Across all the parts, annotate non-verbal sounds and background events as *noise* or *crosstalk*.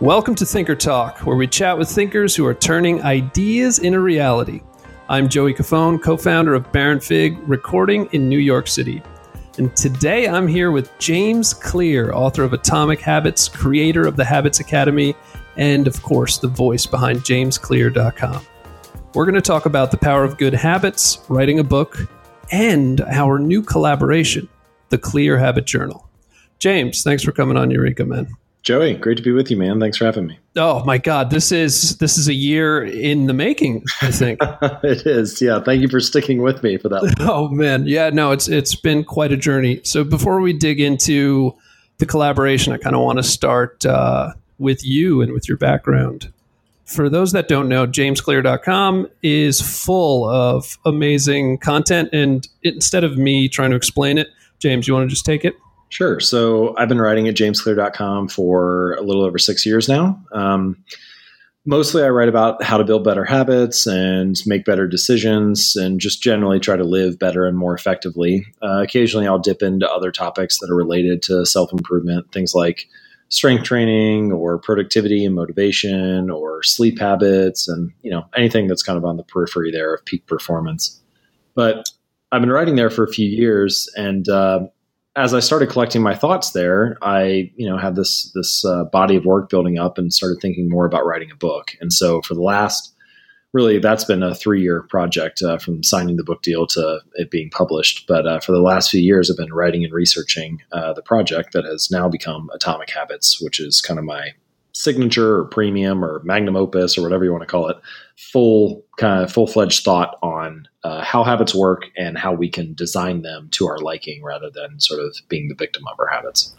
Welcome to Thinker Talk, where we chat with thinkers who are turning ideas into reality. I'm Joey Cofone, co founder of Baron Fig, recording in New York City. And today I'm here with James Clear, author of Atomic Habits, creator of the Habits Academy, and of course, the voice behind jamesclear.com. We're going to talk about the power of good habits, writing a book, and our new collaboration, the Clear Habit Journal. James, thanks for coming on Eureka, man. Joey, great to be with you, man. Thanks for having me. Oh my God, this is this is a year in the making. I think *laughs* it is. Yeah, thank you for sticking with me for that. *laughs* oh man, yeah, no, it's it's been quite a journey. So before we dig into the collaboration, I kind of want to start uh, with you and with your background. For those that don't know, jamesclear.com is full of amazing content. And instead of me trying to explain it, James, you want to just take it? Sure. So I've been writing at jamesclear.com for a little over six years now. Um, mostly I write about how to build better habits and make better decisions and just generally try to live better and more effectively. Uh, occasionally I'll dip into other topics that are related to self improvement, things like strength training or productivity and motivation or sleep habits and you know anything that's kind of on the periphery there of peak performance but i've been writing there for a few years and uh, as i started collecting my thoughts there i you know had this this uh, body of work building up and started thinking more about writing a book and so for the last really that's been a three year project uh, from signing the book deal to it being published. But uh, for the last few years, I've been writing and researching uh, the project that has now become Atomic Habits, which is kind of my signature or premium or magnum opus or whatever you want to call it. Full kind of full fledged thought on uh, how habits work and how we can design them to our liking rather than sort of being the victim of our habits.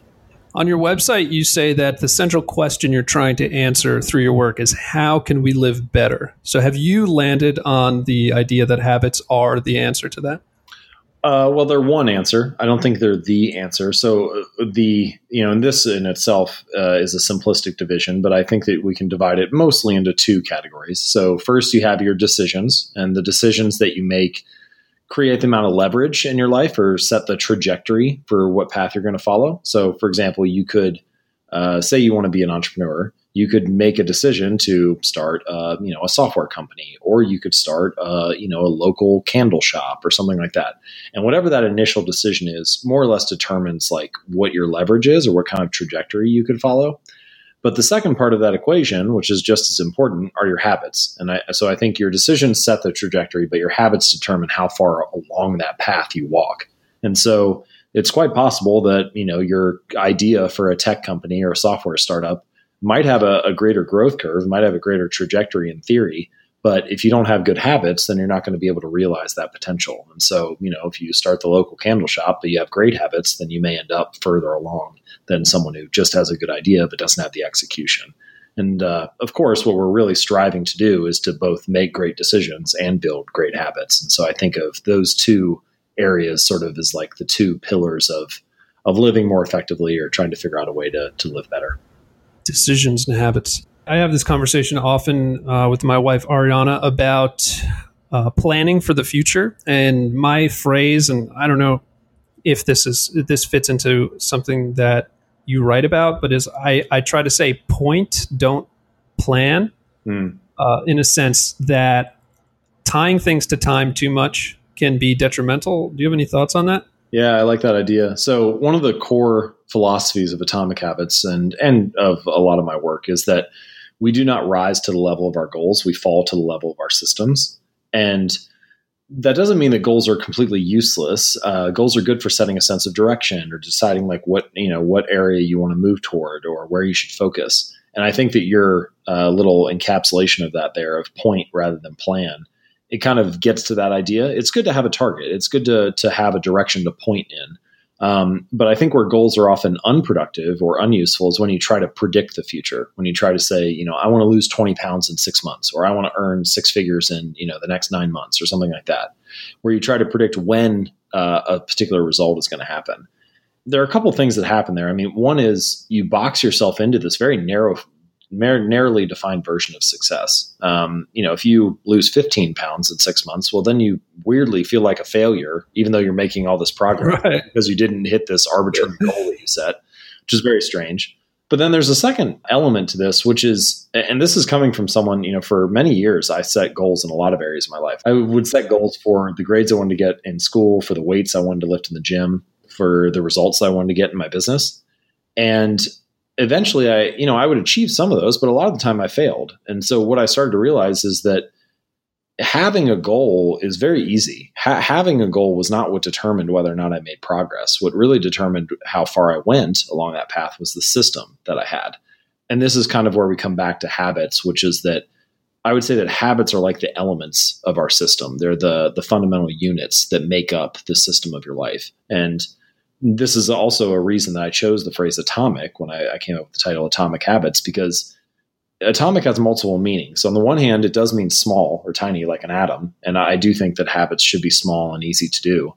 On your website, you say that the central question you're trying to answer through your work is how can we live better? So, have you landed on the idea that habits are the answer to that? Uh, well, they're one answer. I don't think they're the answer. So, uh, the you know, and this in itself uh, is a simplistic division, but I think that we can divide it mostly into two categories. So, first, you have your decisions, and the decisions that you make create the amount of leverage in your life or set the trajectory for what path you're going to follow. So, for example, you could uh, say you want to be an entrepreneur. You could make a decision to start, uh, you know, a software company, or you could start, uh, you know, a local candle shop or something like that. And whatever that initial decision is, more or less determines like what your leverage is or what kind of trajectory you could follow. But the second part of that equation, which is just as important, are your habits. And I, so I think your decisions set the trajectory, but your habits determine how far along that path you walk. And so it's quite possible that you know your idea for a tech company or a software startup might have a, a greater growth curve, might have a greater trajectory in theory, but if you don't have good habits, then you're not going to be able to realize that potential. And so, you know, if you start the local candle shop, but you have great habits, then you may end up further along than someone who just has a good idea but doesn't have the execution. And uh, of course, what we're really striving to do is to both make great decisions and build great habits. And so I think of those two areas sort of as like the two pillars of of living more effectively or trying to figure out a way to, to live better. Decisions and habits. I have this conversation often uh, with my wife Ariana about uh, planning for the future, and my phrase, and I don't know if this is if this fits into something that you write about, but is I, I try to say point, don't plan, mm. uh, in a sense that tying things to time too much can be detrimental. Do you have any thoughts on that? Yeah, I like that idea. So one of the core philosophies of Atomic Habits and and of a lot of my work is that we do not rise to the level of our goals; we fall to the level of our systems. And that doesn't mean that goals are completely useless. Uh, goals are good for setting a sense of direction or deciding like what you know what area you want to move toward or where you should focus. And I think that your uh, little encapsulation of that there of point rather than plan, it kind of gets to that idea. It's good to have a target. It's good to to have a direction to point in. Um, but I think where goals are often unproductive or unuseful is when you try to predict the future. When you try to say, you know, I want to lose 20 pounds in six months, or I want to earn six figures in, you know, the next nine months, or something like that, where you try to predict when uh, a particular result is going to happen. There are a couple things that happen there. I mean, one is you box yourself into this very narrow narrowly defined version of success. Um, you know, if you lose 15 pounds in six months, well, then you weirdly feel like a failure, even though you're making all this progress *laughs* right. because you didn't hit this arbitrary goal that you set, which is very strange. But then there's a second element to this, which is, and this is coming from someone, you know, for many years, I set goals in a lot of areas of my life. I would set goals for the grades I wanted to get in school, for the weights I wanted to lift in the gym, for the results I wanted to get in my business. And eventually I, you know, I would achieve some of those, but a lot of the time I failed. And so what I started to realize is that having a goal is very easy. Ha- having a goal was not what determined whether or not I made progress. What really determined how far I went along that path was the system that I had. And this is kind of where we come back to habits, which is that I would say that habits are like the elements of our system. They're the the fundamental units that make up the system of your life. And this is also a reason that I chose the phrase atomic when I, I came up with the title Atomic Habits because atomic has multiple meanings. So on the one hand, it does mean small or tiny, like an atom, and I do think that habits should be small and easy to do.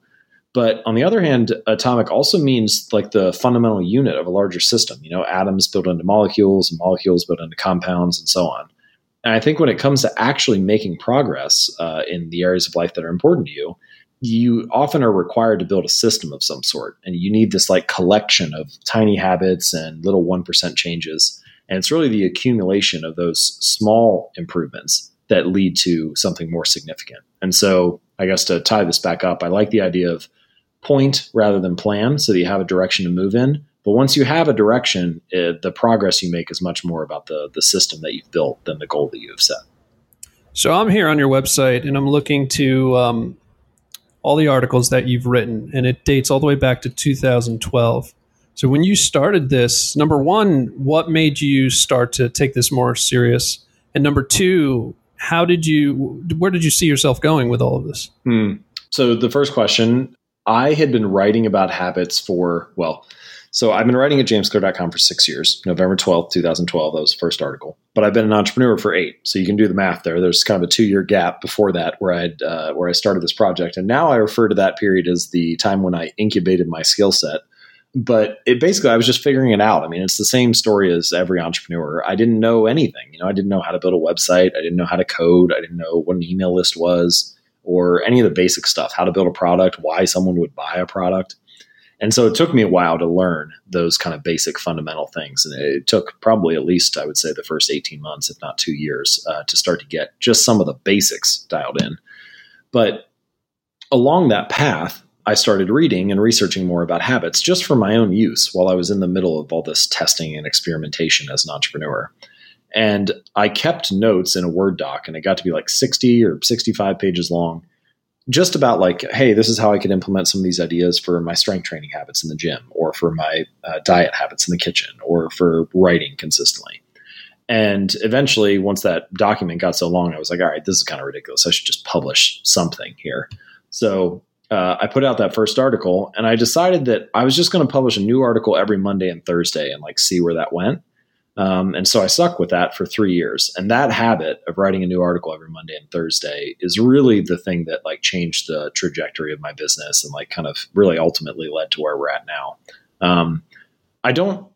But on the other hand, atomic also means like the fundamental unit of a larger system. You know, atoms built into molecules, and molecules built into compounds, and so on. And I think when it comes to actually making progress uh, in the areas of life that are important to you, you often are required to build a system of some sort, and you need this like collection of tiny habits and little one percent changes and it's really the accumulation of those small improvements that lead to something more significant. And so, I guess to tie this back up, I like the idea of point rather than plan so that you have a direction to move in. But once you have a direction, it, the progress you make is much more about the, the system that you've built than the goal that you have set. So I'm here on your website and I'm looking to um, all the articles that you've written, and it dates all the way back to 2012. So when you started this, number one, what made you start to take this more serious? And number two, how did you, where did you see yourself going with all of this? Hmm. So the first question, I had been writing about habits for, well, so I've been writing at jamesclear.com for six years, November 12th, 2012. That was the first article. But I've been an entrepreneur for eight. So you can do the math there. There's kind of a two year gap before that where I uh, where I started this project. And now I refer to that period as the time when I incubated my skill set but it basically I was just figuring it out. I mean, it's the same story as every entrepreneur. I didn't know anything. You know, I didn't know how to build a website. I didn't know how to code. I didn't know what an email list was or any of the basic stuff, how to build a product, why someone would buy a product. And so it took me a while to learn those kind of basic fundamental things. And it took probably at least, I would say, the first 18 months, if not two years, uh, to start to get just some of the basics dialed in. But along that path, I started reading and researching more about habits just for my own use while I was in the middle of all this testing and experimentation as an entrepreneur. And I kept notes in a Word doc, and it got to be like 60 or 65 pages long, just about like, hey, this is how I could implement some of these ideas for my strength training habits in the gym, or for my uh, diet habits in the kitchen, or for writing consistently. And eventually, once that document got so long, I was like, all right, this is kind of ridiculous. I should just publish something here. So uh, I put out that first article and I decided that I was just going to publish a new article every Monday and Thursday and like see where that went. Um, and so I stuck with that for three years. And that habit of writing a new article every Monday and Thursday is really the thing that like changed the trajectory of my business and like kind of really ultimately led to where we're at now. Um, I don't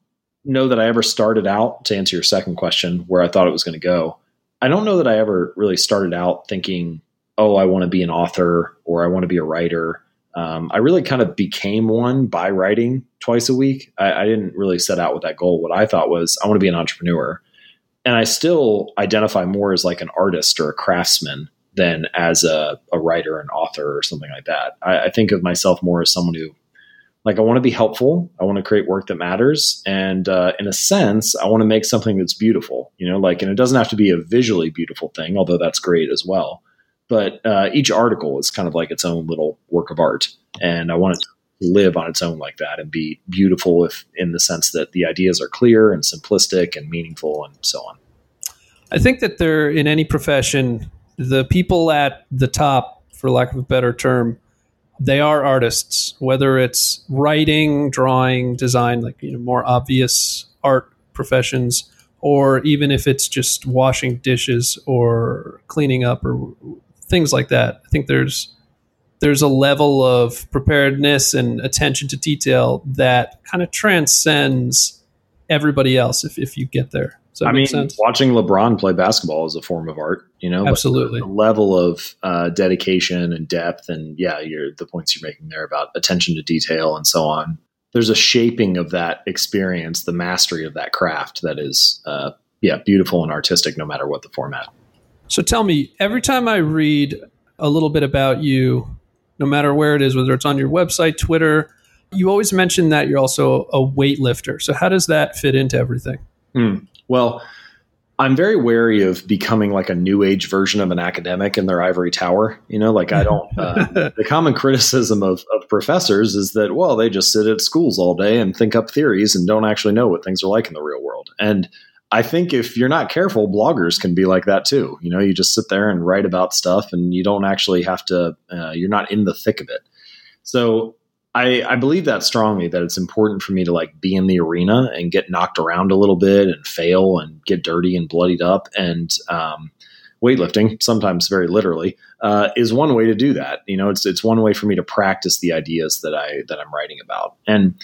know that I ever started out to answer your second question where I thought it was going to go. I don't know that I ever really started out thinking oh, I want to be an author or I want to be a writer. Um, I really kind of became one by writing twice a week. I, I, didn't really set out with that goal. What I thought was I want to be an entrepreneur. And I still identify more as like an artist or a craftsman than as a, a writer, an author, or something like that. I, I think of myself more as someone who, like, I want to be helpful. I want to create work that matters. And uh, in a sense, I want to make something that's beautiful, you know, like, and it doesn't have to be a visually beautiful thing, although that's great as well but uh, each article is kind of like its own little work of art, and I want it to live on its own like that and be beautiful, if in the sense that the ideas are clear and simplistic and meaningful and so on. I think that there, in any profession, the people at the top, for lack of a better term, they are artists. Whether it's writing, drawing, design, like you know, more obvious art professions, or even if it's just washing dishes or cleaning up or things like that. I think there's there's a level of preparedness and attention to detail that kind of transcends everybody else if, if you get there. So I mean, sense? watching LeBron play basketball is a form of art, you know, absolutely. The, the level of uh, dedication and depth, and yeah, you're, the points you're making there about attention to detail and so on. there's a shaping of that experience, the mastery of that craft that is, uh, yeah, beautiful and artistic, no matter what the format. So tell me, every time I read a little bit about you, no matter where it is, whether it's on your website, Twitter, you always mention that you're also a weightlifter. So how does that fit into everything? Mm. Well, I'm very wary of becoming like a new age version of an academic in their ivory tower. You know, like I *laughs* don't. Uh, the common criticism of, of professors is that well, they just sit at schools all day and think up theories and don't actually know what things are like in the real world. And I think if you're not careful, bloggers can be like that too. You know, you just sit there and write about stuff, and you don't actually have to. Uh, you're not in the thick of it. So I, I, believe that strongly that it's important for me to like be in the arena and get knocked around a little bit and fail and get dirty and bloodied up. And um, weightlifting, sometimes very literally, uh, is one way to do that. You know, it's it's one way for me to practice the ideas that I that I'm writing about. And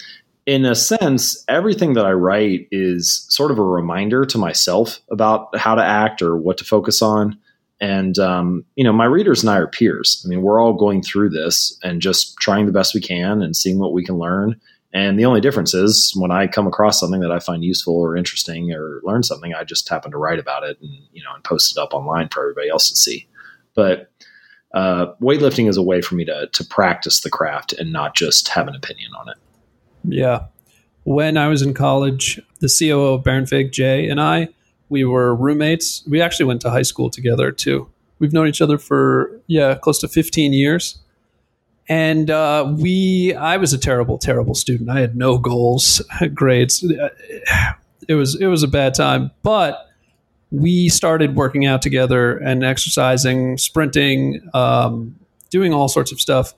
in a sense, everything that I write is sort of a reminder to myself about how to act or what to focus on. And, um, you know, my readers and I are peers. I mean, we're all going through this and just trying the best we can and seeing what we can learn. And the only difference is when I come across something that I find useful or interesting or learn something, I just happen to write about it and, you know, and post it up online for everybody else to see. But uh, weightlifting is a way for me to, to practice the craft and not just have an opinion on it. Yeah. When I was in college, the COO of Baron Fig, Jay, and I, we were roommates. We actually went to high school together too. We've known each other for, yeah, close to 15 years. And uh, we, I was a terrible, terrible student. I had no goals, *laughs* grades. It was, it was a bad time. But we started working out together and exercising, sprinting, um, doing all sorts of stuff.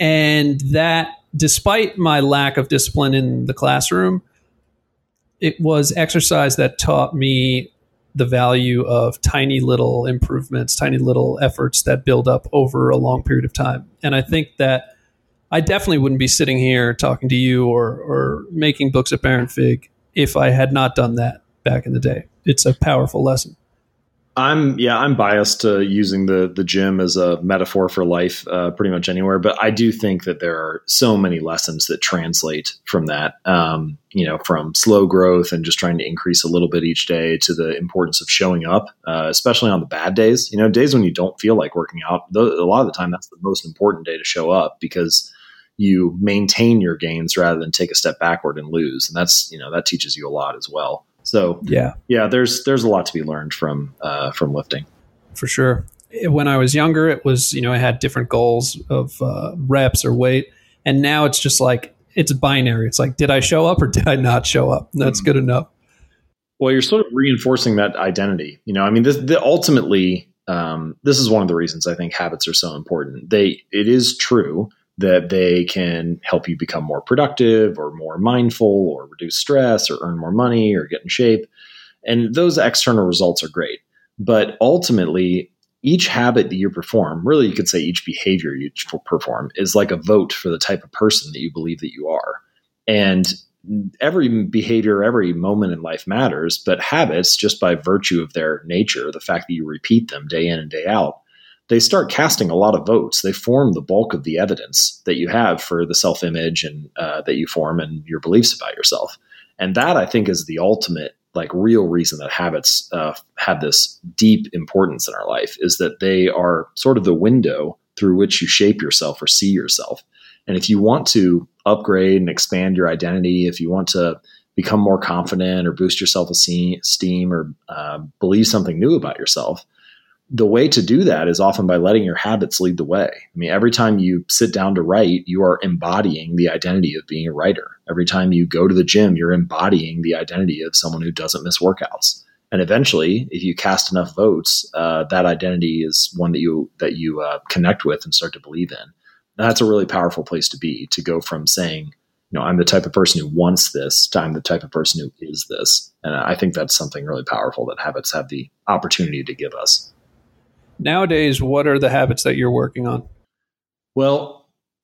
And that despite my lack of discipline in the classroom, it was exercise that taught me the value of tiny little improvements, tiny little efforts that build up over a long period of time. And I think that I definitely wouldn't be sitting here talking to you or, or making books at Baron Fig if I had not done that back in the day. It's a powerful lesson. I'm yeah, I'm biased to using the the gym as a metaphor for life, uh, pretty much anywhere. But I do think that there are so many lessons that translate from that. Um, you know, from slow growth and just trying to increase a little bit each day to the importance of showing up, uh, especially on the bad days. You know, days when you don't feel like working out. a lot of the time, that's the most important day to show up because you maintain your gains rather than take a step backward and lose. And that's you know that teaches you a lot as well. So yeah, yeah, there's there's a lot to be learned from uh, from lifting. For sure. When I was younger, it was you know I had different goals of uh, reps or weight, and now it's just like it's binary. It's like did I show up or did I not show up? That's mm-hmm. good enough. Well, you're sort of reinforcing that identity. You know, I mean, this the, ultimately, um, this is one of the reasons I think habits are so important. They it is true that they can help you become more productive or more mindful or reduce stress or earn more money or get in shape. And those external results are great. But ultimately, each habit that you perform, really, you could say each behavior you perform, is like a vote for the type of person that you believe that you are. And every behavior, every moment in life matters, but habits, just by virtue of their nature, the fact that you repeat them day in and day out, they start casting a lot of votes. They form the bulk of the evidence that you have for the self image and uh, that you form and your beliefs about yourself. And that I think is the ultimate, like, real reason that habits uh, have this deep importance in our life is that they are sort of the window through which you shape yourself or see yourself. And if you want to upgrade and expand your identity, if you want to become more confident or boost your self esteem or uh, believe something new about yourself, the way to do that is often by letting your habits lead the way. I mean, every time you sit down to write, you are embodying the identity of being a writer. Every time you go to the gym, you're embodying the identity of someone who doesn't miss workouts. And eventually, if you cast enough votes, uh, that identity is one that you that you uh, connect with and start to believe in. And that's a really powerful place to be. To go from saying, you know, I'm the type of person who wants this to I'm the type of person who is this. And I think that's something really powerful that habits have the opportunity to give us. Nowadays, what are the habits that you're working on? Well,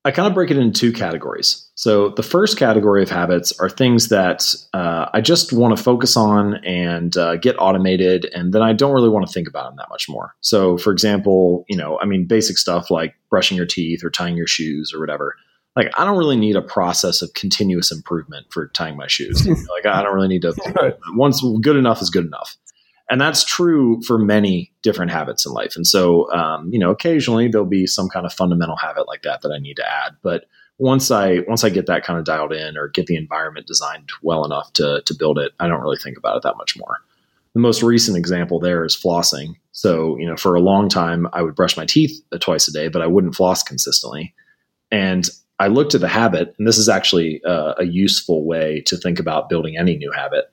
I kind of break it into two categories. So the first category of habits are things that uh, I just want to focus on and uh, get automated, and then I don't really want to think about them that much more. So, for example, you know, I mean, basic stuff like brushing your teeth or tying your shoes or whatever. like I don't really need a process of continuous improvement for tying my shoes. *laughs* like I don't really need to. Once good enough is good enough, and that's true for many different habits in life. And so, um, you know, occasionally there'll be some kind of fundamental habit like that that I need to add, but once I once I get that kind of dialed in or get the environment designed well enough to to build it, I don't really think about it that much more. The most recent example there is flossing. So, you know, for a long time I would brush my teeth twice a day, but I wouldn't floss consistently. And I looked at the habit, and this is actually uh, a useful way to think about building any new habit.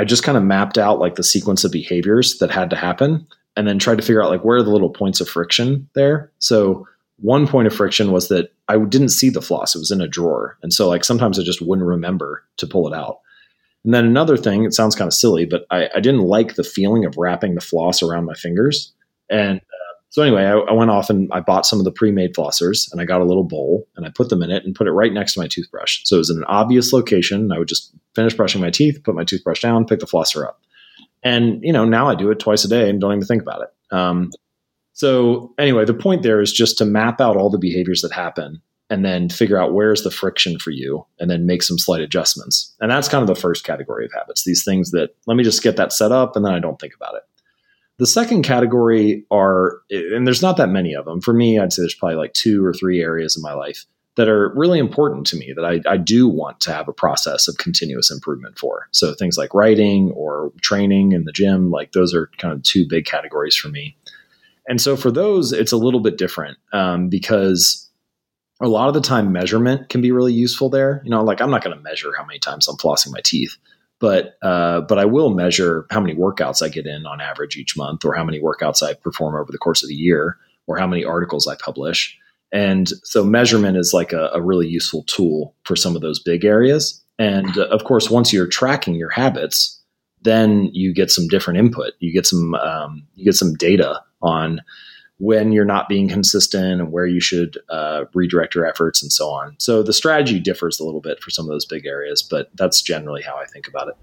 I just kind of mapped out like the sequence of behaviors that had to happen and then tried to figure out like where are the little points of friction there. So one point of friction was that I didn't see the floss. It was in a drawer. And so like sometimes I just wouldn't remember to pull it out. And then another thing, it sounds kind of silly, but I, I didn't like the feeling of wrapping the floss around my fingers. And so anyway, I, I, went off and I bought some of the pre-made flossers and I got a little bowl and I put them in it and put it right next to my toothbrush. So it was in an obvious location. I would just finish brushing my teeth, put my toothbrush down, pick the flosser up. And, you know, now I do it twice a day and don't even think about it. Um, so anyway, the point there is just to map out all the behaviors that happen and then figure out where's the friction for you and then make some slight adjustments. And that's kind of the first category of habits, these things that let me just get that set up and then I don't think about it. The second category are, and there's not that many of them. For me, I'd say there's probably like two or three areas in my life that are really important to me that I, I do want to have a process of continuous improvement for. So things like writing or training in the gym, like those are kind of two big categories for me. And so for those, it's a little bit different um, because a lot of the time measurement can be really useful there. You know, like I'm not going to measure how many times I'm flossing my teeth, but uh, but I will measure how many workouts I get in on average each month, or how many workouts I perform over the course of the year, or how many articles I publish. And so measurement is like a, a really useful tool for some of those big areas. And uh, of course, once you're tracking your habits, then you get some different input. You get some um, you get some data on when you're not being consistent and where you should uh, redirect your efforts and so on. So the strategy differs a little bit for some of those big areas, but that's generally how I think about it.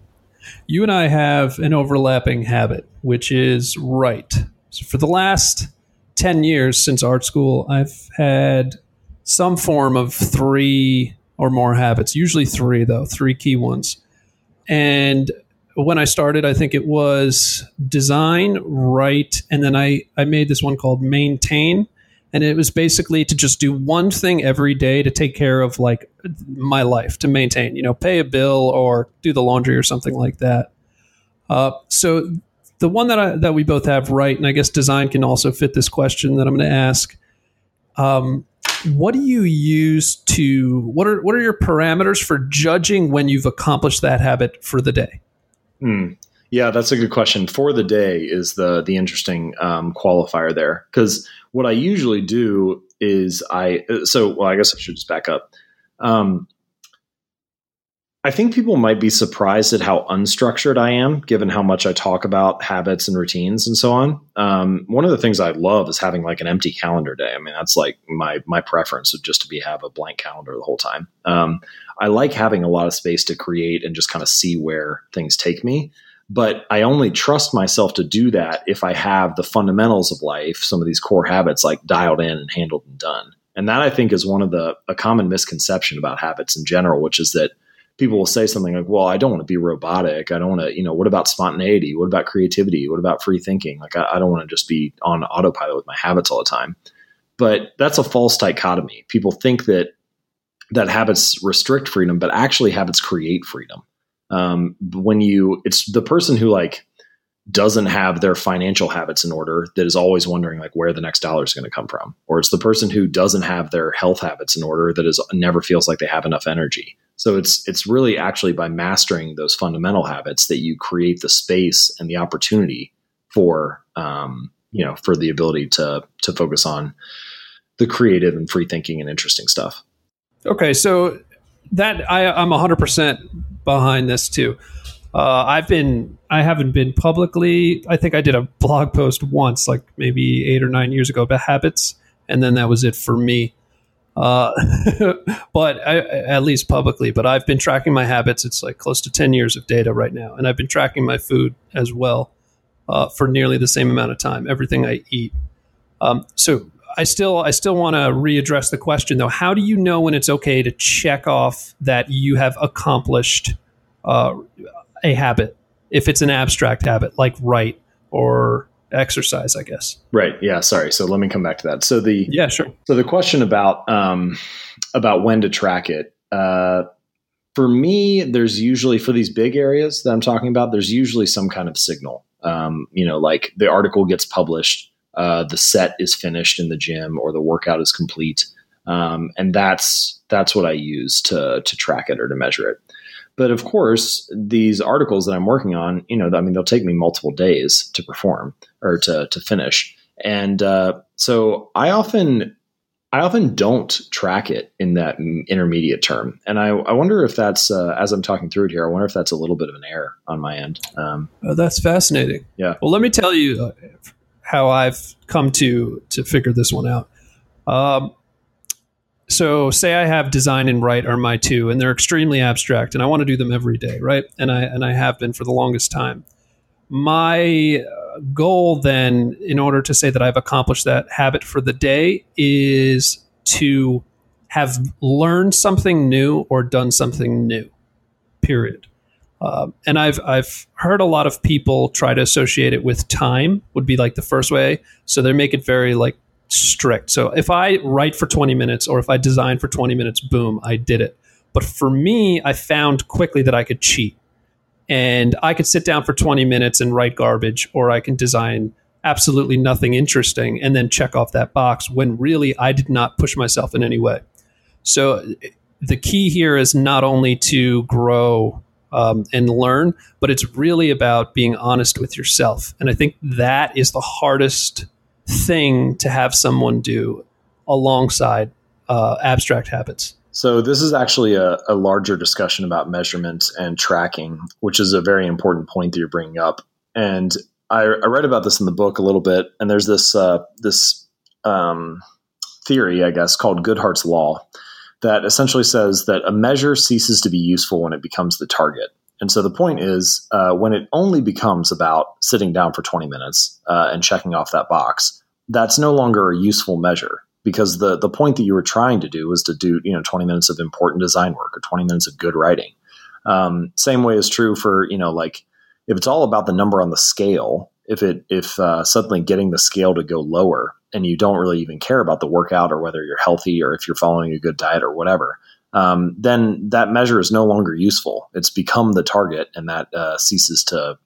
You and I have an overlapping habit, which is write. So for the last 10 years since art school, I've had some form of three or more habits, usually three, though, three key ones. And when I started, I think it was design, write, and then I, I made this one called maintain. And it was basically to just do one thing every day to take care of like my life, to maintain, you know, pay a bill or do the laundry or something like that. Uh, so the one that I, that we both have right, and I guess design can also fit this question that I'm going to ask. Um, what do you use to what are what are your parameters for judging when you've accomplished that habit for the day? Mm. Yeah, that's a good question. For the day is the the interesting um, qualifier there because what I usually do is I so well I guess I should just back up. Um, I think people might be surprised at how unstructured I am, given how much I talk about habits and routines and so on. Um, one of the things I love is having like an empty calendar day. I mean, that's like my my preference would just to be have a blank calendar the whole time. Um, I like having a lot of space to create and just kind of see where things take me. But I only trust myself to do that if I have the fundamentals of life, some of these core habits like dialed in and handled and done. And that I think is one of the a common misconception about habits in general, which is that people will say something like, "Well, I don't want to be robotic. I don't want to, you know, what about spontaneity? What about creativity? What about free thinking? Like, I, I don't want to just be on autopilot with my habits all the time." But that's a false dichotomy. People think that that habits restrict freedom, but actually habits create freedom. Um, when you, it's the person who like doesn't have their financial habits in order that is always wondering like where the next dollar is going to come from, or it's the person who doesn't have their health habits in order that is never feels like they have enough energy. So it's it's really actually by mastering those fundamental habits that you create the space and the opportunity for um, you know for the ability to to focus on the creative and free thinking and interesting stuff. Okay, so that I, I'm 100% behind this too. Uh, I've been, I haven't been publicly. I think I did a blog post once, like maybe eight or nine years ago, about habits, and then that was it for me. Uh, *laughs* but I, at least publicly. But I've been tracking my habits. It's like close to 10 years of data right now, and I've been tracking my food as well uh, for nearly the same amount of time. Everything I eat. Um, so I still I still want to readdress the question though. How do you know when it's okay to check off that you have accomplished uh, a habit? If it's an abstract habit like write or exercise, I guess. Right. Yeah. Sorry. So let me come back to that. So the yeah sure. So the question about um, about when to track it. Uh, for me, there's usually for these big areas that I'm talking about. There's usually some kind of signal. Um, you know, like the article gets published uh, the set is finished in the gym or the workout is complete. Um, and that's that's what I use to to track it or to measure it. But of course, these articles that I'm working on, you know, I mean, they'll take me multiple days to perform or to to finish, and uh, so I often I often don't track it in that intermediate term, and I, I wonder if that's uh, as I'm talking through it here. I wonder if that's a little bit of an error on my end. Um, oh, that's fascinating. Yeah. Well, let me tell you, uh, how I've come to to figure this one out. Um, so say I have design and write are my two, and they're extremely abstract, and I want to do them every day, right? And I and I have been for the longest time. My uh, goal then, in order to say that I've accomplished that habit for the day, is to have learned something new or done something new. Period. Uh, and I've I've heard a lot of people try to associate it with time would be like the first way. So they make it very like strict. So if I write for 20 minutes or if I design for 20 minutes, boom, I did it. But for me, I found quickly that I could cheat. And I could sit down for 20 minutes and write garbage, or I can design absolutely nothing interesting and then check off that box when really I did not push myself in any way. So the key here is not only to grow um, and learn, but it's really about being honest with yourself. And I think that is the hardest thing to have someone do alongside uh, abstract habits. So, this is actually a, a, larger discussion about measurement and tracking, which is a very important point that you're bringing up. And I, I read about this in the book a little bit, and there's this uh, this um, theory, I guess, called Goodhart's law, that essentially says that a measure ceases to be useful when it becomes the target. And so the point is, uh, when it only becomes about sitting down for 20 minutes uh, and checking off that box, that's no longer a useful measure because the the point that you were trying to do was to do you know 20 minutes of important design work or 20 minutes of good writing. Um, same way is true for you know like if it's all about the number on the scale, if it if uh, suddenly getting the scale to go lower and you don't really even care about the workout or whether you're healthy or if you're following a good diet or whatever, um, then that measure is no longer useful. It's become the target, and that uh, ceases to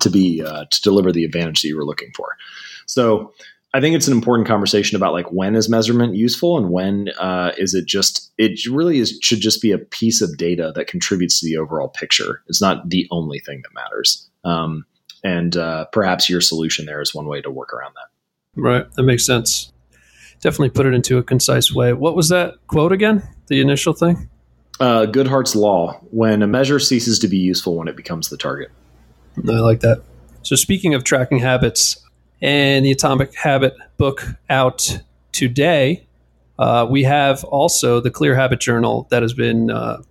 to be uh, to deliver the advantage that you were looking for. So. I think it's an important conversation about like when is measurement useful and when uh, is it just it really is should just be a piece of data that contributes to the overall picture. It's not the only thing that matters. Um, and uh, perhaps your solution there is one way to work around that. Right. That makes sense. Definitely put it into a concise way. What was that quote again? The initial thing? Uh, Goodhart's law when a measure ceases to be useful when it becomes the target. I like that. So, speaking of tracking habits and the Atomic Habit book out today, uh, we have also the Clear Habit Journal that has been uh,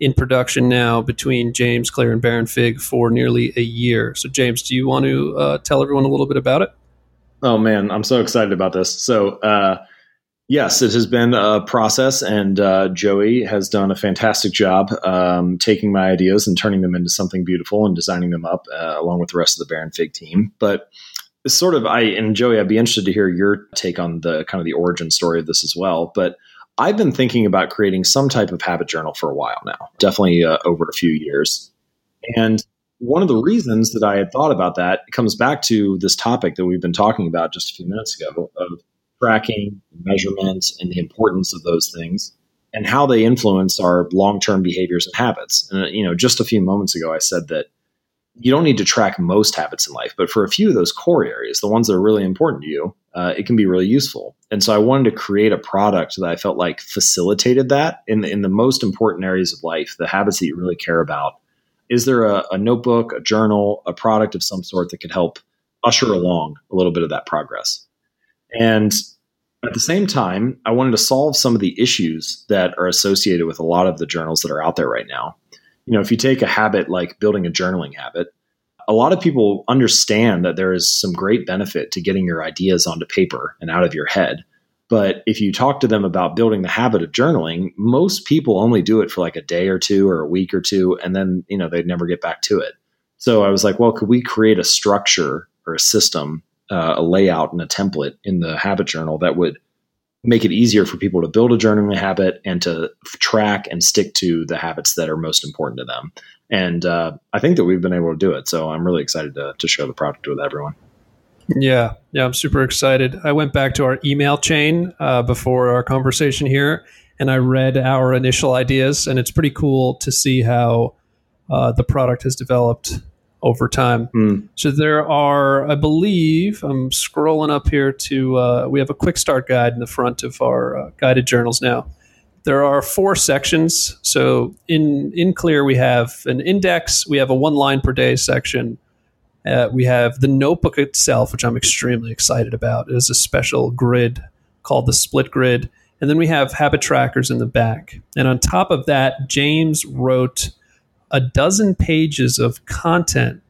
in production now between James Clear and Baron Fig for nearly a year. So, James, do you want to uh, tell everyone a little bit about it? Oh man, I'm so excited about this. So, uh, yes, it has been a process, and uh, Joey has done a fantastic job um, taking my ideas and turning them into something beautiful and designing them up uh, along with the rest of the Baron Fig team. But sort of, I and Joey, I'd be interested to hear your take on the kind of the origin story of this as well. But I've been thinking about creating some type of habit journal for a while now, definitely uh, over a few years, and one of the reasons that I had thought about that comes back to this topic that we've been talking about just a few minutes ago of tracking, measurement, and the importance of those things and how they influence our long-term behaviors and habits. And you know, just a few moments ago I said that you don't need to track most habits in life, but for a few of those core areas, the ones that are really important to you, uh, it can be really useful. And so I wanted to create a product that I felt like facilitated that in the, in the most important areas of life, the habits that you really care about is there a, a notebook, a journal, a product of some sort that could help usher along a little bit of that progress? And at the same time, I wanted to solve some of the issues that are associated with a lot of the journals that are out there right now. You know, if you take a habit like building a journaling habit, a lot of people understand that there is some great benefit to getting your ideas onto paper and out of your head. But if you talk to them about building the habit of journaling, most people only do it for like a day or two or a week or two, and then you know they'd never get back to it. So I was like, well, could we create a structure or a system, uh, a layout and a template in the habit journal that would make it easier for people to build a journaling habit and to track and stick to the habits that are most important to them. And uh, I think that we've been able to do it. So I'm really excited to, to share the product with everyone. Yeah, yeah, I'm super excited. I went back to our email chain uh, before our conversation here, and I read our initial ideas, and it's pretty cool to see how uh, the product has developed over time. Mm. So there are, I believe, I'm scrolling up here to, uh, we have a quick start guide in the front of our uh, guided journals now. There are four sections. So in in Clear, we have an index, we have a one line per day section. Uh, we have the notebook itself, which I'm extremely excited about. It is a special grid called the split grid. And then we have habit trackers in the back. And on top of that, James wrote a dozen pages of content,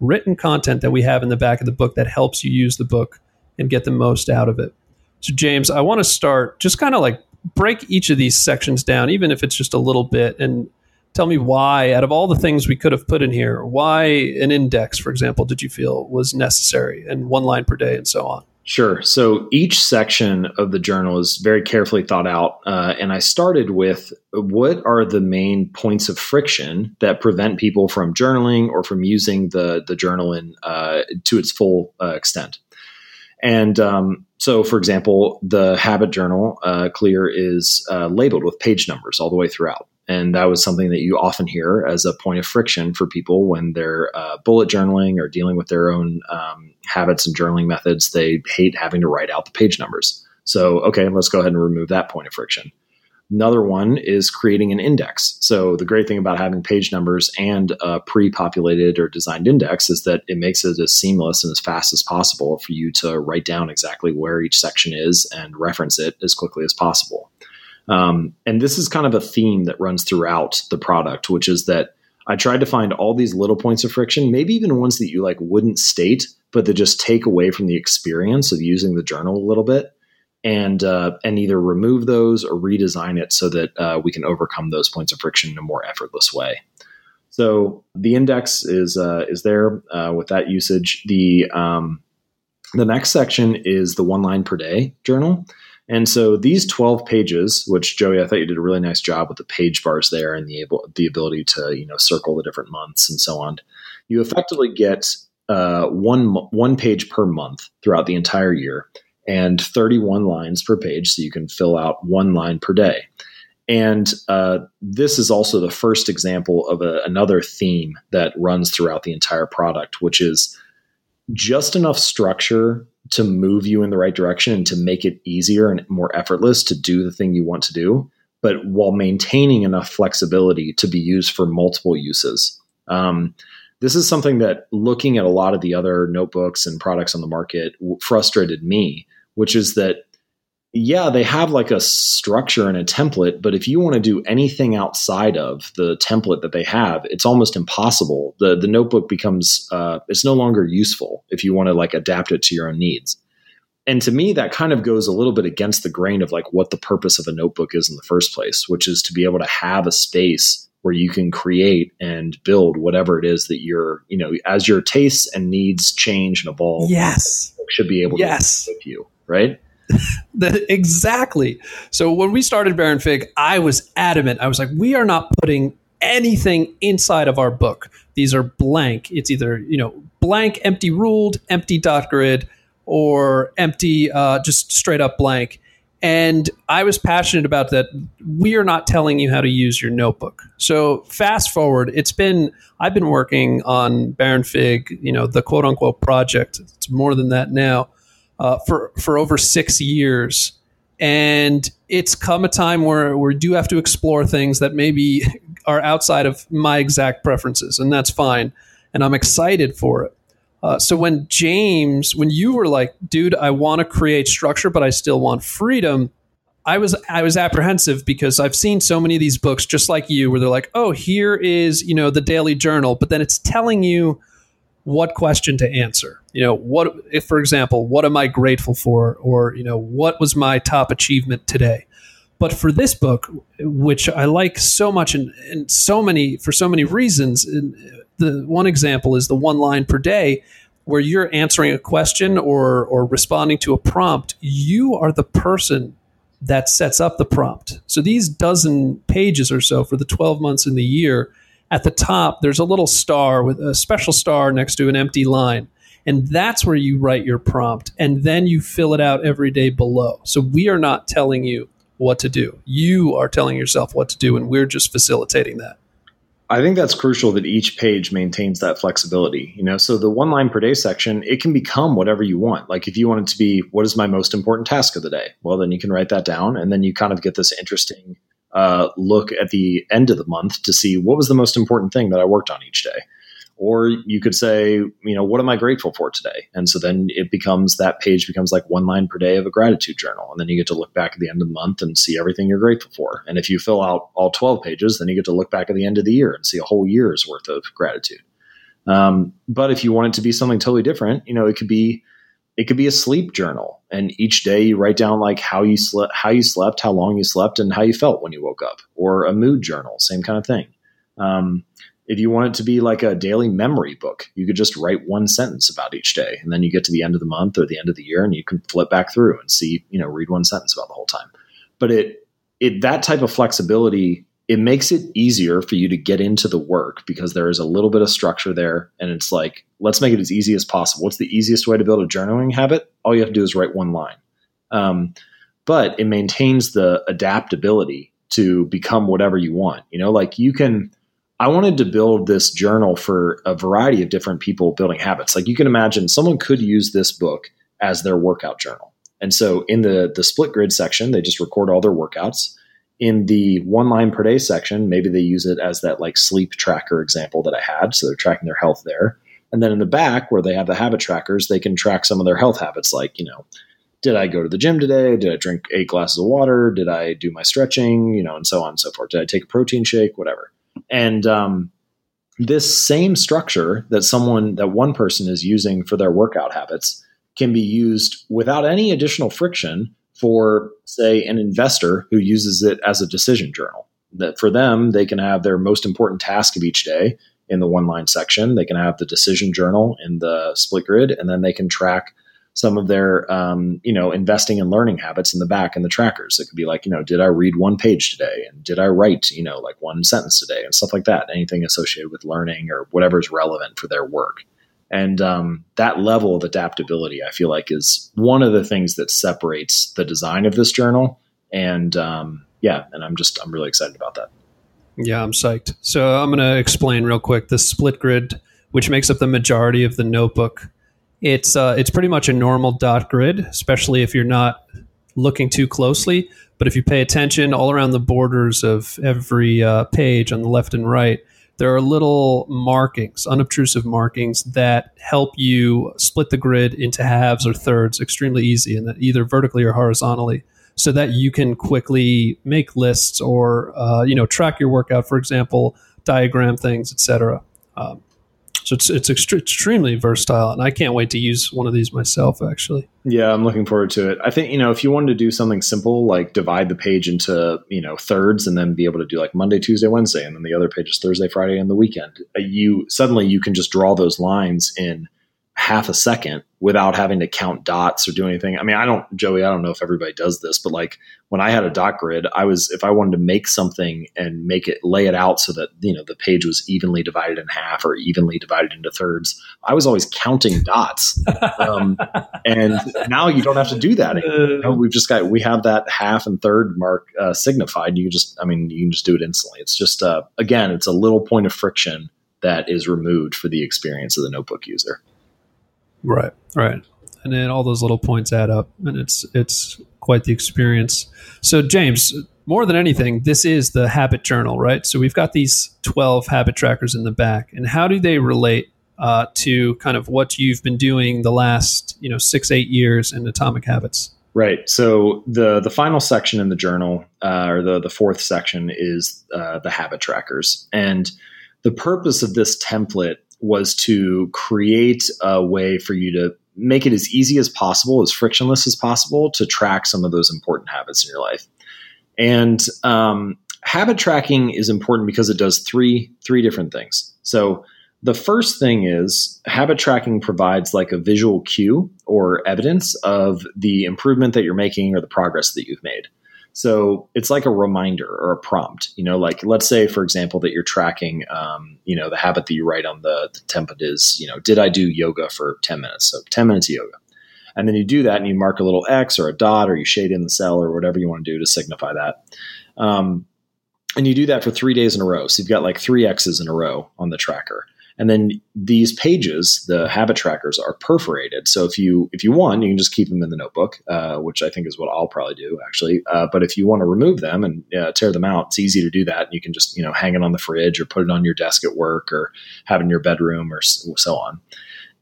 written content that we have in the back of the book that helps you use the book and get the most out of it. So, James, I want to start just kind of like break each of these sections down, even if it's just a little bit, and tell me why, out of all the things we could have put in here, why an index, for example, did you feel was necessary and one line per day and so on? Sure. So each section of the journal is very carefully thought out. Uh, and I started with what are the main points of friction that prevent people from journaling or from using the, the journal in, uh, to its full uh, extent. And um, so, for example, the habit journal, uh, Clear, is uh, labeled with page numbers all the way throughout. And that was something that you often hear as a point of friction for people when they're uh, bullet journaling or dealing with their own um, habits and journaling methods. They hate having to write out the page numbers. So, okay, let's go ahead and remove that point of friction. Another one is creating an index. So, the great thing about having page numbers and a pre populated or designed index is that it makes it as seamless and as fast as possible for you to write down exactly where each section is and reference it as quickly as possible. Um, and this is kind of a theme that runs throughout the product, which is that I tried to find all these little points of friction, maybe even ones that you like wouldn't state, but that just take away from the experience of using the journal a little bit, and uh, and either remove those or redesign it so that uh, we can overcome those points of friction in a more effortless way. So the index is uh, is there uh, with that usage. The um, the next section is the one line per day journal. And so these 12 pages, which Joey, I thought you did a really nice job with the page bars there and the able the ability to, you know, circle the different months and so on. You effectively get uh, one one page per month throughout the entire year and 31 lines per page so you can fill out one line per day. And uh, this is also the first example of a, another theme that runs throughout the entire product, which is just enough structure to move you in the right direction and to make it easier and more effortless to do the thing you want to do, but while maintaining enough flexibility to be used for multiple uses. Um, this is something that looking at a lot of the other notebooks and products on the market frustrated me, which is that yeah, they have like a structure and a template, but if you want to do anything outside of the template that they have, it's almost impossible. the The notebook becomes uh, it's no longer useful if you want to like adapt it to your own needs. And to me, that kind of goes a little bit against the grain of like what the purpose of a notebook is in the first place, which is to be able to have a space where you can create and build whatever it is that you're, you know, as your tastes and needs change and evolve. Yes, should be able to yes. to with you, right? *laughs* that exactly. So when we started Baron Fig, I was adamant. I was like, we are not putting anything inside of our book. These are blank. It's either you know blank, empty ruled, empty dot grid, or empty, uh, just straight up blank. And I was passionate about that. We are not telling you how to use your notebook. So fast forward, it's been I've been working on Baron Fig, you know, the quote unquote project. It's more than that now uh, for for over six years, and it's come a time where we do have to explore things that maybe *laughs* are outside of my exact preferences, and that's fine. And I'm excited for it. Uh, so when James, when you were like, "Dude, I want to create structure, but I still want freedom," I was I was apprehensive because I've seen so many of these books, just like you, where they're like, "Oh, here is you know the daily journal," but then it's telling you what question to answer. You know, what if, for example, what am I grateful for, or you know, what was my top achievement today? But for this book, which I like so much and, and so many for so many reasons, the one example is the one line per day where you're answering a question or or responding to a prompt. You are the person that sets up the prompt. So these dozen pages or so for the 12 months in the year, at the top there's a little star with a special star next to an empty line. And that's where you write your prompt and then you fill it out every day below. So we are not telling you what to do. You are telling yourself what to do, and we're just facilitating that. I think that's crucial that each page maintains that flexibility. You know, so the one line per day section, it can become whatever you want. Like if you want it to be, what is my most important task of the day? Well, then you can write that down, and then you kind of get this interesting uh, look at the end of the month to see what was the most important thing that I worked on each day. Or you could say, you know, what am I grateful for today? And so then it becomes that page becomes like one line per day of a gratitude journal. And then you get to look back at the end of the month and see everything you're grateful for. And if you fill out all 12 pages, then you get to look back at the end of the year and see a whole year's worth of gratitude. Um, but if you want it to be something totally different, you know, it could be it could be a sleep journal and each day you write down like how you slept how you slept how long you slept and how you felt when you woke up or a mood journal same kind of thing um, if you want it to be like a daily memory book, you could just write one sentence about each day. And then you get to the end of the month or the end of the year and you can flip back through and see, you know, read one sentence about the whole time. But it, it, that type of flexibility, it makes it easier for you to get into the work because there is a little bit of structure there. And it's like, let's make it as easy as possible. What's the easiest way to build a journaling habit? All you have to do is write one line. Um, but it maintains the adaptability to become whatever you want. You know, like you can, I wanted to build this journal for a variety of different people building habits. Like you can imagine, someone could use this book as their workout journal. And so in the the split grid section, they just record all their workouts. In the one line per day section, maybe they use it as that like sleep tracker example that I had. So they're tracking their health there. And then in the back, where they have the habit trackers, they can track some of their health habits, like, you know, did I go to the gym today? Did I drink eight glasses of water? Did I do my stretching? You know, and so on and so forth. Did I take a protein shake? Whatever. And um, this same structure that someone, that one person is using for their workout habits can be used without any additional friction for, say, an investor who uses it as a decision journal. That for them, they can have their most important task of each day in the one line section. They can have the decision journal in the split grid, and then they can track some of their um, you know investing and learning habits in the back in the trackers. It could be like you know, did I read one page today, and did I write you know like one sentence today, and stuff like that. Anything associated with learning or whatever is relevant for their work. And um, that level of adaptability, I feel like, is one of the things that separates the design of this journal. And um, yeah, and I'm just I'm really excited about that. Yeah, I'm psyched. So I'm going to explain real quick the split grid, which makes up the majority of the notebook it's uh, it's pretty much a normal dot grid, especially if you're not looking too closely. But if you pay attention, all around the borders of every uh, page on the left and right, there are little markings, unobtrusive markings that help you split the grid into halves or thirds extremely easy, and that either vertically or horizontally, so that you can quickly make lists or uh, you know track your workout, for example, diagram things, etc. Um, so it's it's extre- extremely versatile, and I can't wait to use one of these myself. Actually, yeah, I'm looking forward to it. I think you know if you wanted to do something simple like divide the page into you know thirds, and then be able to do like Monday, Tuesday, Wednesday, and then the other page is Thursday, Friday, and the weekend. Uh, you suddenly you can just draw those lines in half a second without having to count dots or do anything. I mean, I don't, Joey, I don't know if everybody does this, but like when I had a dot grid, I was, if I wanted to make something and make it, lay it out so that, you know, the page was evenly divided in half or evenly divided into thirds, I was always counting dots. Um, *laughs* and now you don't have to do that. You know, we've just got, we have that half and third mark uh, signified. You just, I mean, you can just do it instantly. It's just, uh, again, it's a little point of friction that is removed for the experience of the notebook user. Right, right. And then all those little points add up, and it's it's quite the experience. So, James, more than anything, this is the habit journal, right? So we've got these twelve habit trackers in the back, and how do they relate uh, to kind of what you've been doing the last you know six eight years in Atomic Habits? Right. So the the final section in the journal, uh, or the the fourth section, is uh, the habit trackers, and the purpose of this template was to create a way for you to make it as easy as possible, as frictionless as possible, to track some of those important habits in your life. And um, habit tracking is important because it does three three different things. So the first thing is habit tracking provides like a visual cue or evidence of the improvement that you're making or the progress that you've made. So it's like a reminder or a prompt. You know, like let's say, for example, that you're tracking, um, you know, the habit that you write on the, the template is, you know, did I do yoga for 10 minutes? So 10 minutes of yoga. And then you do that and you mark a little X or a dot or you shade in the cell or whatever you want to do to signify that. Um, and you do that for three days in a row. So you've got like three X's in a row on the tracker. And then these pages, the habit trackers, are perforated. So if you if you want, you can just keep them in the notebook, uh, which I think is what I'll probably do actually. Uh, but if you want to remove them and uh, tear them out, it's easy to do that. And you can just you know hang it on the fridge or put it on your desk at work or have it in your bedroom or so on.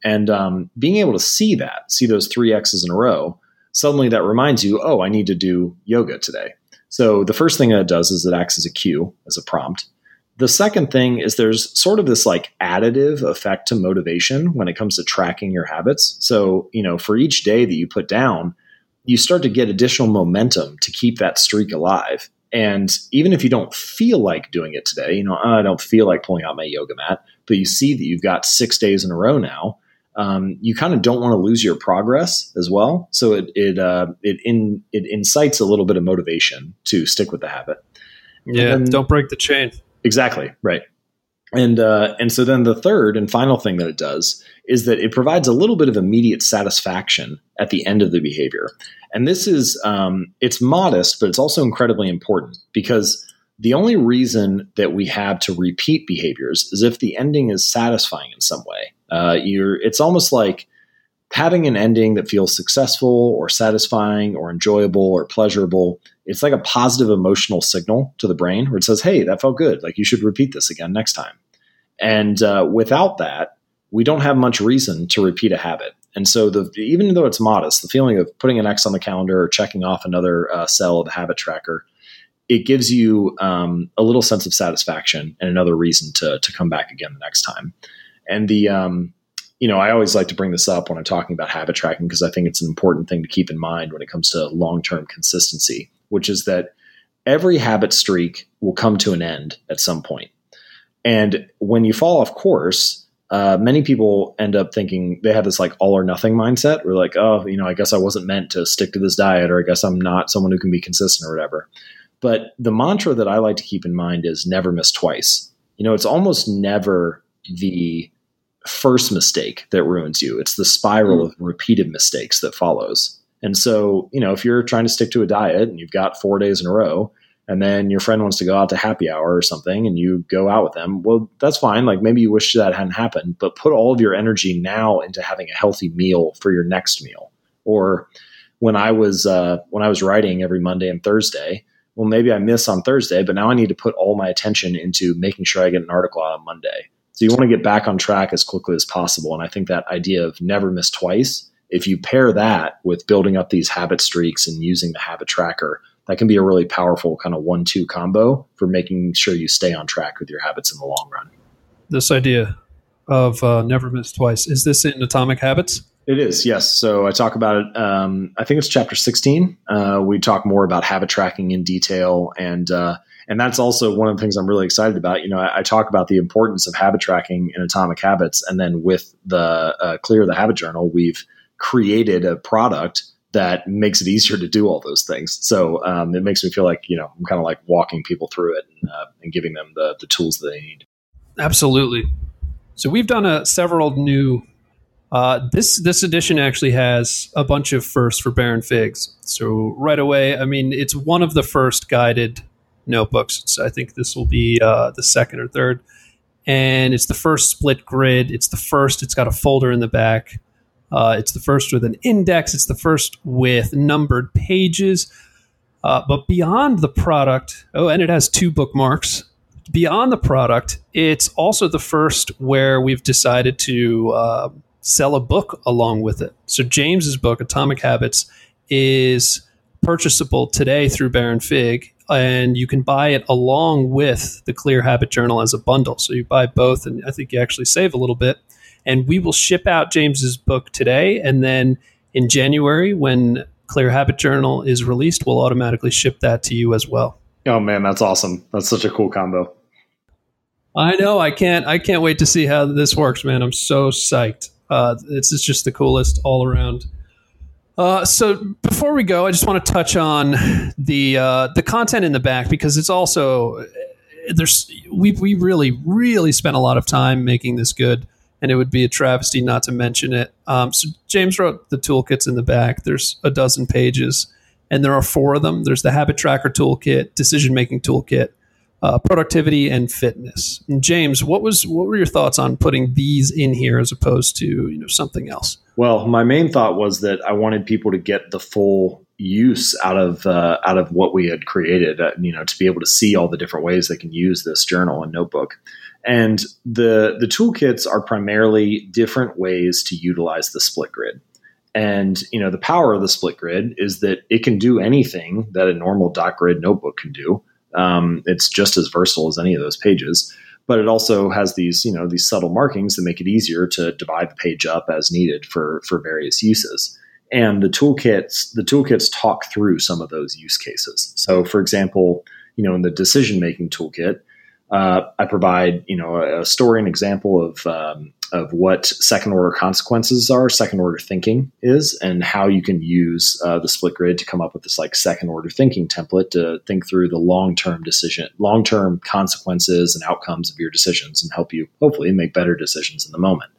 And um, being able to see that, see those three X's in a row, suddenly that reminds you, oh, I need to do yoga today. So the first thing that it does is it acts as a cue, as a prompt. The second thing is there's sort of this like additive effect to motivation when it comes to tracking your habits. So, you know, for each day that you put down, you start to get additional momentum to keep that streak alive. And even if you don't feel like doing it today, you know, I don't feel like pulling out my yoga mat, but you see that you've got six days in a row now, um, you kind of don't want to lose your progress as well. So it it uh, it in it incites a little bit of motivation to stick with the habit. Yeah, then, don't break the chain. Exactly right. And uh, and so then the third and final thing that it does is that it provides a little bit of immediate satisfaction at the end of the behavior. And this is um, it's modest, but it's also incredibly important because the only reason that we have to repeat behaviors is if the ending is satisfying in some way. Uh, you're it's almost like having an ending that feels successful or satisfying or enjoyable or pleasurable it's like a positive emotional signal to the brain where it says hey that felt good. Like you should repeat this again next time. And uh, without that we don't have much reason to repeat a habit. And so the even though it's modest the feeling of putting an x on the calendar or checking off another uh, cell of the habit tracker it gives you um, a little sense of satisfaction and another reason to, to come back again the next time. And the um, you know, I always like to bring this up when I'm talking about habit tracking because I think it's an important thing to keep in mind when it comes to long term consistency, which is that every habit streak will come to an end at some point. And when you fall off course, uh, many people end up thinking they have this like all or nothing mindset. We're like, oh, you know, I guess I wasn't meant to stick to this diet, or I guess I'm not someone who can be consistent or whatever. But the mantra that I like to keep in mind is never miss twice. You know, it's almost never the first mistake that ruins you. It's the spiral mm. of repeated mistakes that follows. And so, you know, if you're trying to stick to a diet and you've got four days in a row, and then your friend wants to go out to happy hour or something and you go out with them, well, that's fine. Like maybe you wish that hadn't happened, but put all of your energy now into having a healthy meal for your next meal. Or when I was uh, when I was writing every Monday and Thursday, well, maybe I miss on Thursday, but now I need to put all my attention into making sure I get an article out on Monday. So you want to get back on track as quickly as possible. And I think that idea of never miss twice, if you pair that with building up these habit streaks and using the habit tracker, that can be a really powerful kind of one two combo for making sure you stay on track with your habits in the long run. This idea of uh, never miss twice is this in Atomic Habits? It is, yes. So I talk about it. Um, I think it's chapter 16. Uh, we talk more about habit tracking in detail and uh, and that's also one of the things I'm really excited about. You know, I, I talk about the importance of habit tracking in Atomic Habits, and then with the uh, Clear the Habit Journal, we've created a product that makes it easier to do all those things. So um, it makes me feel like you know I'm kind of like walking people through it and, uh, and giving them the the tools that they need. Absolutely. So we've done a, several new. Uh, this this edition actually has a bunch of firsts for Baron Figs. So right away, I mean, it's one of the first guided notebooks. It's, I think this will be uh, the second or third. And it's the first split grid. It's the first, it's got a folder in the back. Uh, it's the first with an index. It's the first with numbered pages. Uh, but beyond the product, oh, and it has two bookmarks. Beyond the product, it's also the first where we've decided to uh, sell a book along with it. So James's book, Atomic Habits, is purchasable today through Baron Fig and you can buy it along with the Clear Habit Journal as a bundle. So you buy both, and I think you actually save a little bit. And we will ship out James's book today, and then in January, when Clear Habit Journal is released, we'll automatically ship that to you as well. Oh man, that's awesome! That's such a cool combo. I know. I can't. I can't wait to see how this works, man. I'm so psyched. Uh, this is just the coolest all around. Uh, so before we go, I just want to touch on the uh, the content in the back because it's also there's we we really really spent a lot of time making this good, and it would be a travesty not to mention it. Um, so James wrote the toolkits in the back. There's a dozen pages, and there are four of them. There's the habit tracker toolkit, decision making toolkit, uh, productivity and fitness. And James, what was what were your thoughts on putting these in here as opposed to you know something else? Well, my main thought was that I wanted people to get the full use out of uh, out of what we had created. Uh, you know, to be able to see all the different ways they can use this journal and notebook. And the the toolkits are primarily different ways to utilize the split grid. And you know, the power of the split grid is that it can do anything that a normal dot grid notebook can do um, it's just as versatile as any of those pages, but it also has these you know these subtle markings that make it easier to divide the page up as needed for for various uses. And the toolkits the toolkits talk through some of those use cases. So, for example, you know in the decision making toolkit, uh, I provide you know a, a story and example of um, of what second order consequences are, second order thinking is, and how you can use uh, the split grid to come up with this like second order thinking template to think through the long term decision, long term consequences and outcomes of your decisions, and help you hopefully make better decisions in the moment.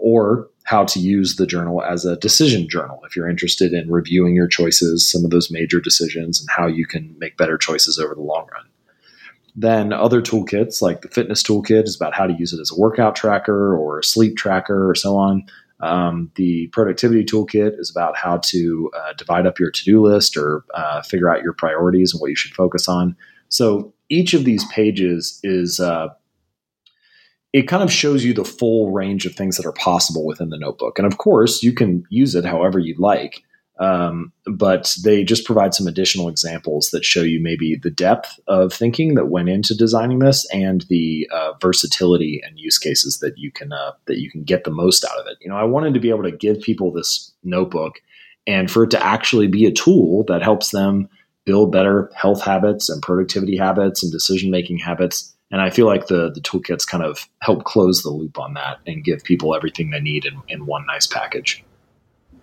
Or how to use the journal as a decision journal if you're interested in reviewing your choices, some of those major decisions, and how you can make better choices over the long run. Then other toolkits like the fitness toolkit is about how to use it as a workout tracker or a sleep tracker or so on. Um, the productivity toolkit is about how to uh, divide up your to-do list or uh, figure out your priorities and what you should focus on. So each of these pages is uh, it kind of shows you the full range of things that are possible within the notebook. And of course, you can use it however you'd like. Um, but they just provide some additional examples that show you maybe the depth of thinking that went into designing this and the uh, versatility and use cases that you can uh, that you can get the most out of it. You know, I wanted to be able to give people this notebook and for it to actually be a tool that helps them build better health habits and productivity habits and decision making habits. And I feel like the the toolkits kind of help close the loop on that and give people everything they need in, in one nice package.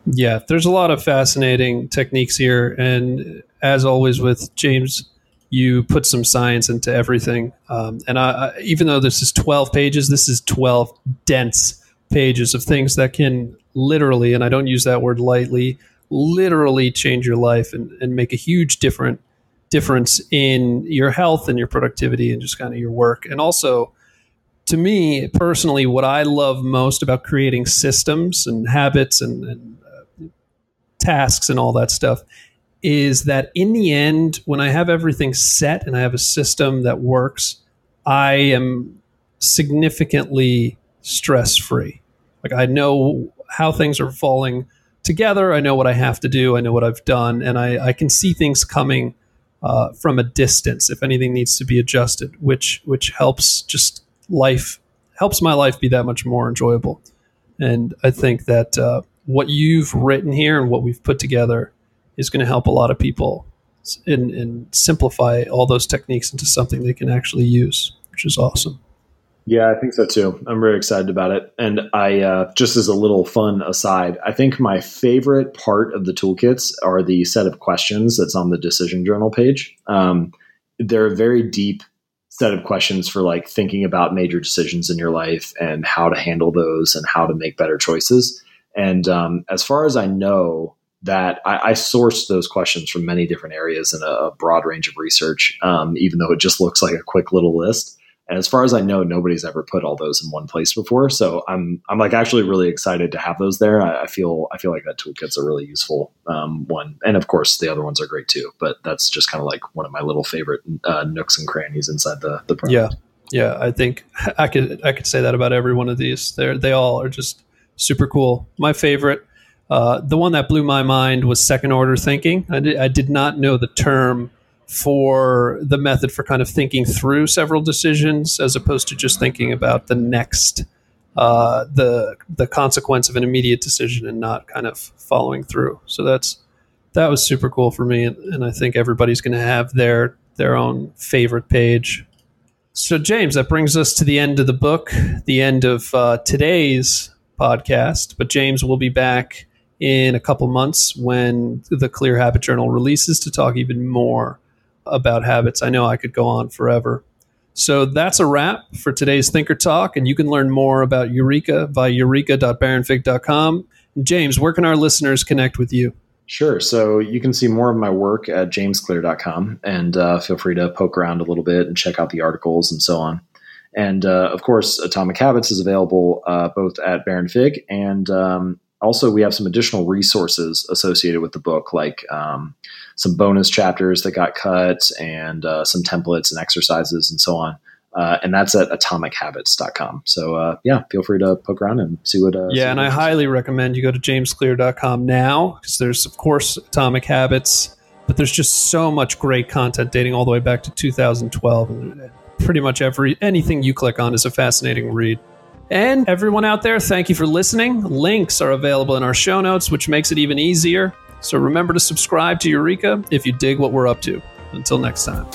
Yeah, there's a lot of fascinating techniques here, and as always with James, you put some science into everything. Um, and I, I, even though this is 12 pages, this is 12 dense pages of things that can literally, and I don't use that word lightly, literally change your life and, and make a huge different difference in your health and your productivity and just kind of your work. And also, to me personally, what I love most about creating systems and habits and, and tasks and all that stuff is that in the end, when I have everything set and I have a system that works, I am significantly stress free. Like I know how things are falling together. I know what I have to do. I know what I've done, and I, I can see things coming uh, from a distance if anything needs to be adjusted, which which helps just life helps my life be that much more enjoyable. And I think that uh, what you've written here and what we've put together is going to help a lot of people and, and simplify all those techniques into something they can actually use, which is awesome. Yeah, I think so too. I'm very excited about it. And I, uh, just as a little fun aside, I think my favorite part of the toolkits are the set of questions that's on the decision journal page. Um, they're a very deep set of questions for like thinking about major decisions in your life and how to handle those and how to make better choices. And um, as far as I know, that I, I, sourced those questions from many different areas in a, a broad range of research, um, even though it just looks like a quick little list. And as far as I know, nobody's ever put all those in one place before. So I'm I'm like actually really excited to have those there. I, I feel I feel like that toolkit's a really useful um, one, and of course the other ones are great too. But that's just kind of like one of my little favorite uh, nooks and crannies inside the the product. Yeah, yeah. I think *laughs* I could I could say that about every one of these. They they all are just super cool. My favorite, uh, the one that blew my mind was second order thinking. I did, I did not know the term for the method for kind of thinking through several decisions as opposed to just thinking about the next uh, the the consequence of an immediate decision and not kind of following through. So that's that was super cool for me, and, and I think everybody's going to have their their own favorite page. So James, that brings us to the end of the book, the end of uh, today's podcast. But James will be back in a couple months when the Clear Habit Journal releases to talk even more about habits. I know I could go on forever. So that's a wrap for today's Thinker Talk, and you can learn more about Eureka via eureka.baronfig.com. James, where can our listeners connect with you? Sure. So you can see more of my work at jamesclear.com and uh, feel free to poke around a little bit and check out the articles and so on. And uh, of course, Atomic Habits is available uh, both at Baron Fig and um, also we have some additional resources associated with the book, like um, some bonus chapters that got cut and uh, some templates and exercises and so on. Uh, and that's at atomichabits.com. So, uh, yeah, feel free to poke around and see what. Uh, yeah, and I highly recommend you go to jamesclear.com now because there's, of course, Atomic Habits, but there's just so much great content dating all the way back to 2012. Pretty much every anything you click on is a fascinating read. And everyone out there, thank you for listening. Links are available in our show notes, which makes it even easier. So remember to subscribe to Eureka if you dig what we're up to. Until next time.